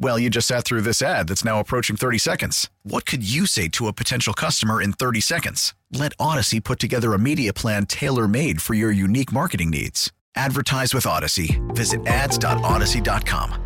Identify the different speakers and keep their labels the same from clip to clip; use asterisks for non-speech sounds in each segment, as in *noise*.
Speaker 1: Well, you just sat through this ad that's now approaching 30 seconds. What could you say to a potential customer in 30 seconds? Let Audacy put together a media plan tailor made for your unique marketing needs. Advertise with Audacy. Visit ads.audacy.com.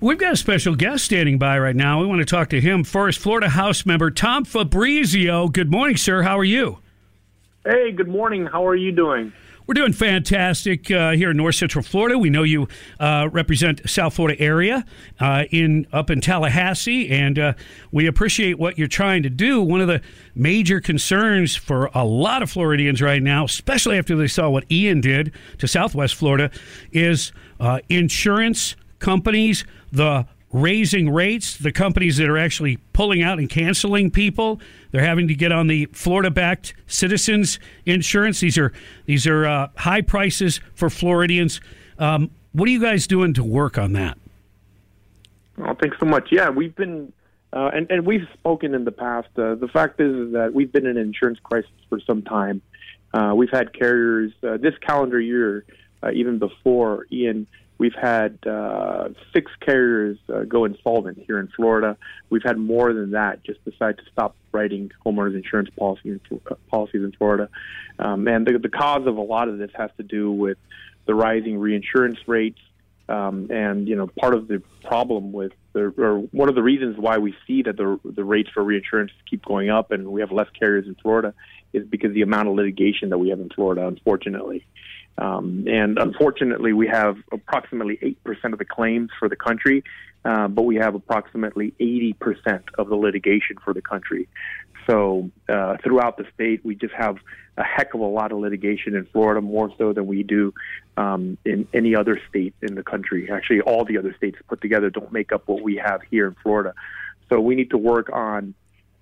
Speaker 2: We've got a special guest standing by right now. We want to talk to him first. Florida House member Tom Fabricio. Good morning, sir. How are you?
Speaker 3: Hey, good morning. How are you doing?
Speaker 2: We're doing fantastic uh, here in North Central Florida. We know you uh, represent South Florida area uh, in up in Tallahassee, and uh, we appreciate what you're trying to do. One of the major concerns for a lot of Floridians right now, especially after they saw what Ian did to Southwest Florida, is uh, insurance companies, the raising rates, the companies that are actually pulling out and canceling people. They're having to get on the Florida-backed citizens insurance. These are these are uh, high prices for Floridians. Um, what are you guys doing to work on that?
Speaker 3: Oh, thanks so much. Yeah, we've been uh, and and we've spoken in the past. Uh, the fact is, is that we've been in an insurance crisis for some time. Uh, we've had carriers uh, this calendar year, uh, even before Ian We've had uh, six carriers uh, go insolvent here in Florida. We've had more than that just decide to stop writing homeowners insurance policies uh, policies in Florida. Um, and the, the cause of a lot of this has to do with the rising reinsurance rates. Um, and you know, part of the problem with the, or one of the reasons why we see that the the rates for reinsurance keep going up, and we have less carriers in Florida, is because the amount of litigation that we have in Florida, unfortunately. Um, and unfortunately, we have approximately 8% of the claims for the country, uh, but we have approximately 80% of the litigation for the country. So uh, throughout the state, we just have a heck of a lot of litigation in Florida, more so than we do um, in any other state in the country. Actually, all the other states put together don't make up what we have here in Florida. So we need to work on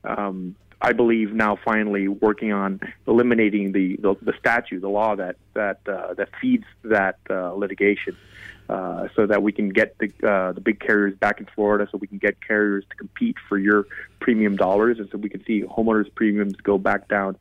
Speaker 3: um, I believe now finally working on eliminating the the, the statute, the law that that uh, that feeds that uh, litigation, uh, so that we can get the uh, the big carriers back in Florida, so we can get carriers to compete for your premium dollars, and so we can see homeowners premiums go back down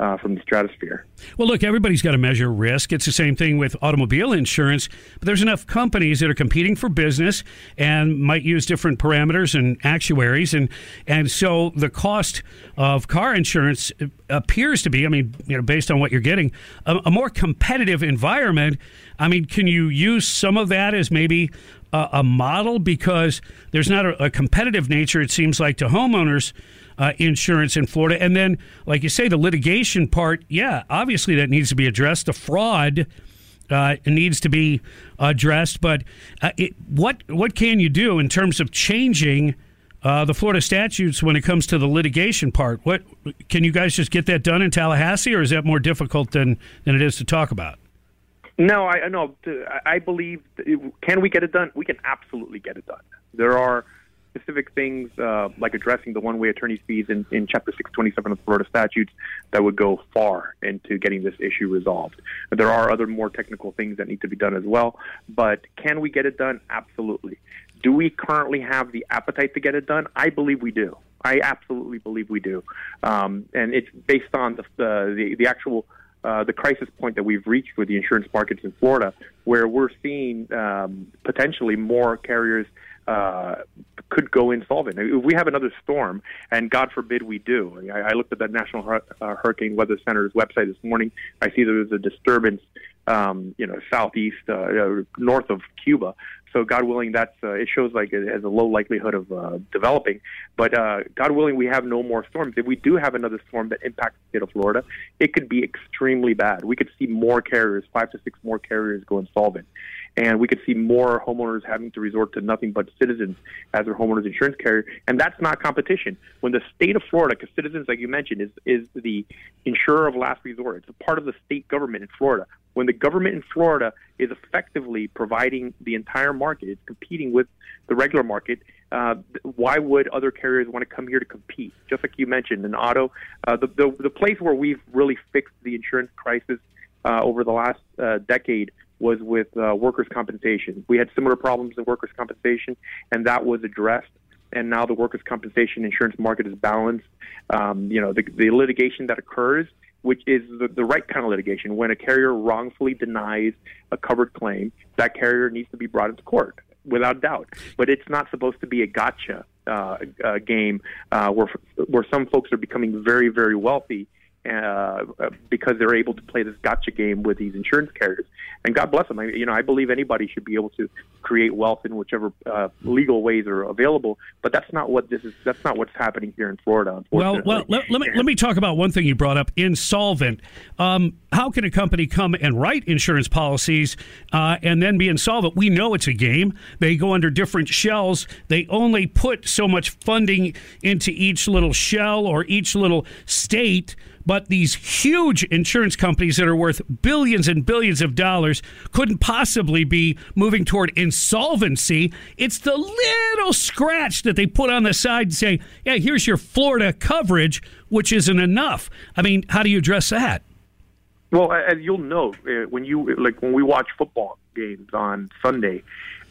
Speaker 3: uh, from the stratosphere.
Speaker 2: Well, look, everybody's got to measure risk. It's the same thing with automobile insurance, but there's enough companies that are competing for business and might use different parameters and actuaries, and and so the cost of car insurance appears to be, I mean, you know, based on what you're getting, a, a more competitive environment. I mean, can you use some of that as maybe a, model because there's not a, a competitive nature? It seems like to homeowners uh, insurance in Florida. And then, like you say, the litigation part, yeah, obviously that needs to be addressed. The fraud uh, needs to be addressed. But uh, it, what what can you do in terms of changing? Uh, the Florida statutes when it comes to the litigation part. What can you guys just get that done in Tallahassee, or is that more difficult than than it is to talk about?
Speaker 3: No, I no. I believe can we get it done? We can absolutely get it done. There are specific things uh, like addressing the one-way attorney's fees in, in Chapter 627 of the Florida statutes that would go far into getting this issue resolved. There are other more technical things that need to be done as well, but can we get it done? Absolutely. Do we currently have the appetite to get it done? I believe we do. I absolutely believe we do, um, and it's based on the the, the actual uh, the crisis point that we've reached with the insurance markets in Florida, where we're seeing um, potentially more carriers uh, could go insolvent. If we have another storm, and God forbid we do, I, I looked at the National uh, Hurricane Weather Center's website this morning. I see there was a disturbance, um, you know, southeast, uh, north of Cuba. So God willing, that's uh, it shows like it has a low likelihood of uh, developing. But uh, God willing, we have no more storms. If we do have another storm that impacts the state of Florida, it could be extremely bad. We could see more carriers, five to six more carriers, go insolvent. And we could see more homeowners having to resort to nothing but Citizens as their homeowners insurance carrier, and that's not competition. When the state of Florida, because Citizens, like you mentioned, is is the insurer of last resort. It's a part of the state government in Florida. When the government in Florida is effectively providing the entire market, it's competing with the regular market. Uh, why would other carriers want to come here to compete? Just like you mentioned, in auto, uh, the, the the place where we've really fixed the insurance crisis uh, over the last uh, decade was with uh, workers' compensation. We had similar problems in workers' compensation, and that was addressed. And now the workers' compensation insurance market is balanced. Um, you know, the, the litigation that occurs, which is the, the right kind of litigation, when a carrier wrongfully denies a covered claim, that carrier needs to be brought into court without doubt. But it's not supposed to be a gotcha uh, uh, game uh, where where some folks are becoming very very wealthy uh, because they're able to play this gotcha game with these insurance carriers. And God bless them. I, you know, I believe anybody should be able to create wealth in whichever uh, legal ways are available. But that's not what this is. That's not what's happening here in Florida.
Speaker 2: Well, well, let, let, me let me talk about one thing you brought up: insolvent. Um, how can a company come and write insurance policies uh, and then be insolvent? We know it's a game. They go under different shells. They only put so much funding into each little shell or each little state. But these huge insurance companies that are worth billions and billions of dollars couldn't possibly be moving toward insolvency. Solvency, it's the little scratch that they put on the side and say, yeah, here's your Florida coverage, which isn't enough. I mean, how do you address that?
Speaker 3: Well, as you'll know, uh, when you like when we watch football games on Sunday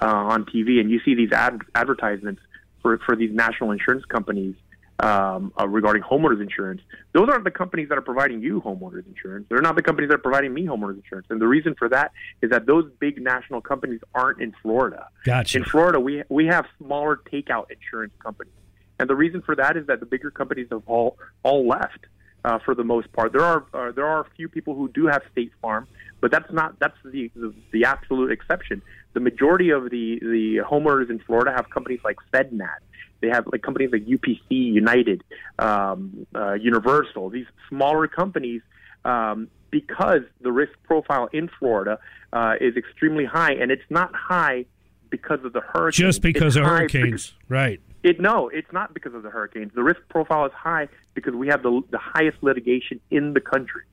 Speaker 3: uh, on TV, and you see these ad- advertisements for for these national insurance companies, um, uh, regarding homeowners insurance, those aren't the companies that are providing you homeowners insurance. They're not the companies that are providing me homeowners insurance. And the reason for that is that those big national companies aren't in Florida.
Speaker 2: Gotcha.
Speaker 3: In Florida, we we have smaller takeout insurance companies, and the reason for that is that the bigger companies have all all left. Uh, for the most part, there are uh, there are a few people who do have State Farm, but that's not that's the, the the absolute exception. The majority of the the homeowners in Florida have companies like FedNat, they have like companies like UPC, United, um, uh, Universal. These smaller companies, um, because the risk profile in Florida uh, is extremely high, and it's not high because of the hurricanes.
Speaker 2: Just because
Speaker 3: it's
Speaker 2: of hurricanes,
Speaker 3: because,
Speaker 2: right?
Speaker 3: It no, it's not because of the hurricanes. The risk profile is high because we have the the highest litigation in the country.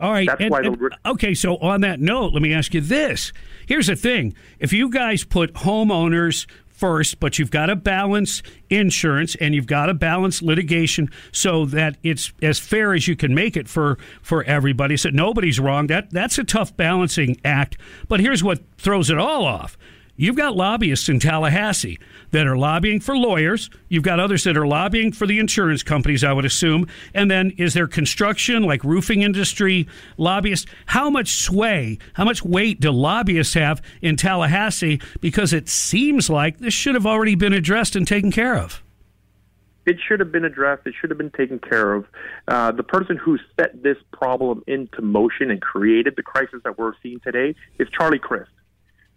Speaker 2: All right.
Speaker 3: That's
Speaker 2: and,
Speaker 3: why
Speaker 2: and, okay. So on that note, let me ask you this. Here's the thing: if you guys put homeowners first, but you've got to balance insurance and you've got to balance litigation so that it's as fair as you can make it for for everybody. So nobody's wrong. That that's a tough balancing act. But here's what throws it all off. You've got lobbyists in Tallahassee that are lobbying for lawyers. You've got others that are lobbying for the insurance companies, I would assume. And then is there construction, like roofing industry lobbyists? How much sway, how much weight do lobbyists have in Tallahassee? Because it seems like this should have already been addressed and taken care of.
Speaker 3: It should have been addressed. It should have been taken care of. Uh, the person who set this problem into motion and created the crisis that we're seeing today is Charlie Crist.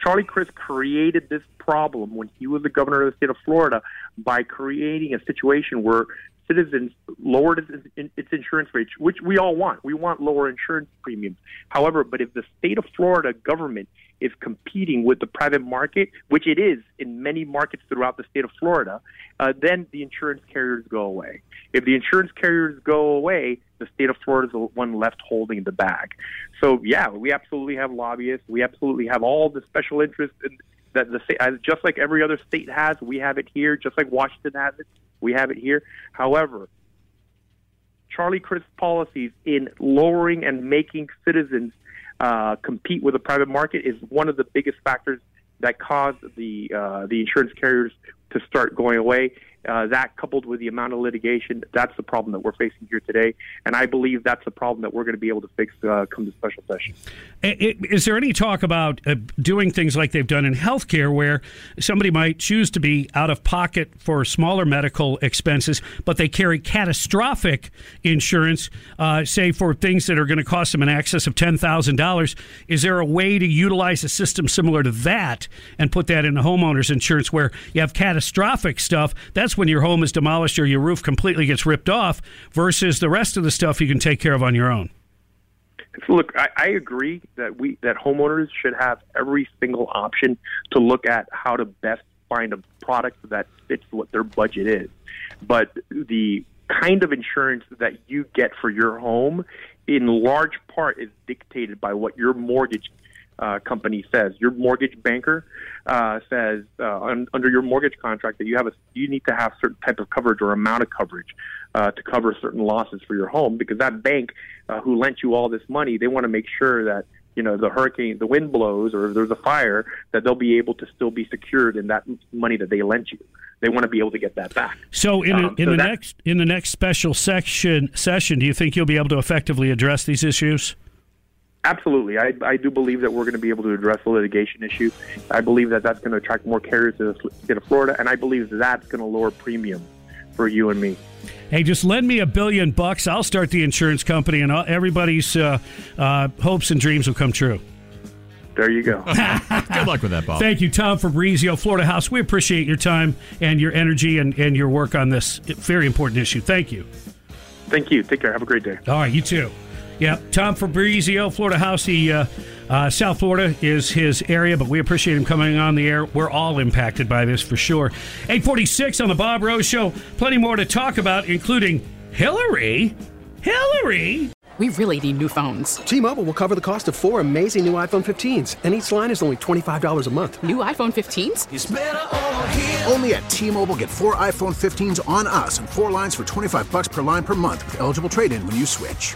Speaker 3: Charlie Crist created this problem when he was the governor of the state of Florida by creating a situation where citizens lowered its, insurance rates, which we all want. We want lower insurance premiums. However, but if the state of Florida government is competing with the private market, which it is in many markets throughout the state of Florida, uh, then the insurance carriers go away. If the insurance carriers go away, the state of Florida is the one left holding the bag. So, yeah, we absolutely have lobbyists. We absolutely have all the special interests in, that the state, just like every other state has, we have it here. Just like Washington has it, we have it here. However, Charlie Crist policies in lowering and making citizens uh, compete with the private market is one of the biggest factors that caused the uh, the insurance carriers to start going away. Uh, that coupled with the amount of litigation, that's the problem that we're facing here today. And I believe that's the problem that we're going to be able to fix uh, come the special session.
Speaker 2: Is there any talk about uh, doing things like they've done in healthcare where somebody might choose to be out of pocket for smaller medical expenses, but they carry catastrophic insurance, uh, say for things that are going to cost them in excess of $10,000? Is there a way to utilize a system similar to that and put that in the homeowner's insurance where you have catastrophic stuff? That's when your home is demolished or your roof completely gets ripped off versus the rest of the stuff you can take care of on your own.
Speaker 3: Look, I, I agree that we that homeowners should have every single option to look at how to best find a product that fits what their budget is. But the kind of insurance that you get for your home, in large part, is dictated by what your mortgage uh, company says. Your mortgage banker uh, says uh, un- under your mortgage contract that you have a you need to have certain type of coverage or amount of coverage uh, to cover certain losses for your home because that bank uh, who lent you all this money they want to make sure that you know the hurricane the wind blows or if there's a fire that they'll be able to still be secured in that money that they lent you they want to be able to get that back
Speaker 2: So in,
Speaker 3: Um,
Speaker 2: in
Speaker 3: so
Speaker 2: the
Speaker 3: that-
Speaker 2: next in the next special section session, do you think you'll be able to effectively address these issues?
Speaker 3: Absolutely. I, I do believe that we're going to be able to address the litigation issue. I believe that that's going to attract more carriers to the state of Florida, and I believe that's going to lower premium for you and me.
Speaker 2: Hey, just lend me a billion bucks. I'll start the insurance company, and everybody's uh, uh, hopes and dreams will come true.
Speaker 3: There you go. *laughs*
Speaker 4: Good luck with that, Bob.
Speaker 2: Thank you, Tom Fabricio, Florida House. We appreciate your time and your energy and, and your work on this very important issue. Thank you.
Speaker 3: Thank you. Take care. Have a great day.
Speaker 2: All right, you too. Yeah, Tom Fabricio, Florida House. He, uh, uh, South Florida is his area, but we appreciate him coming on the air. We're all impacted by this for sure. 846 on the Bob Rose Show. Plenty more to talk about, including Hillary. Hillary?
Speaker 5: We really need new phones.
Speaker 6: T-Mobile will cover the cost of four amazing new iPhone 15s, and each line is only $25 a month.
Speaker 5: New iPhone 15s?
Speaker 7: Only at T-Mobile get four iPhone 15s on us and four lines for 25 bucks per line per month with eligible trade-in when you switch.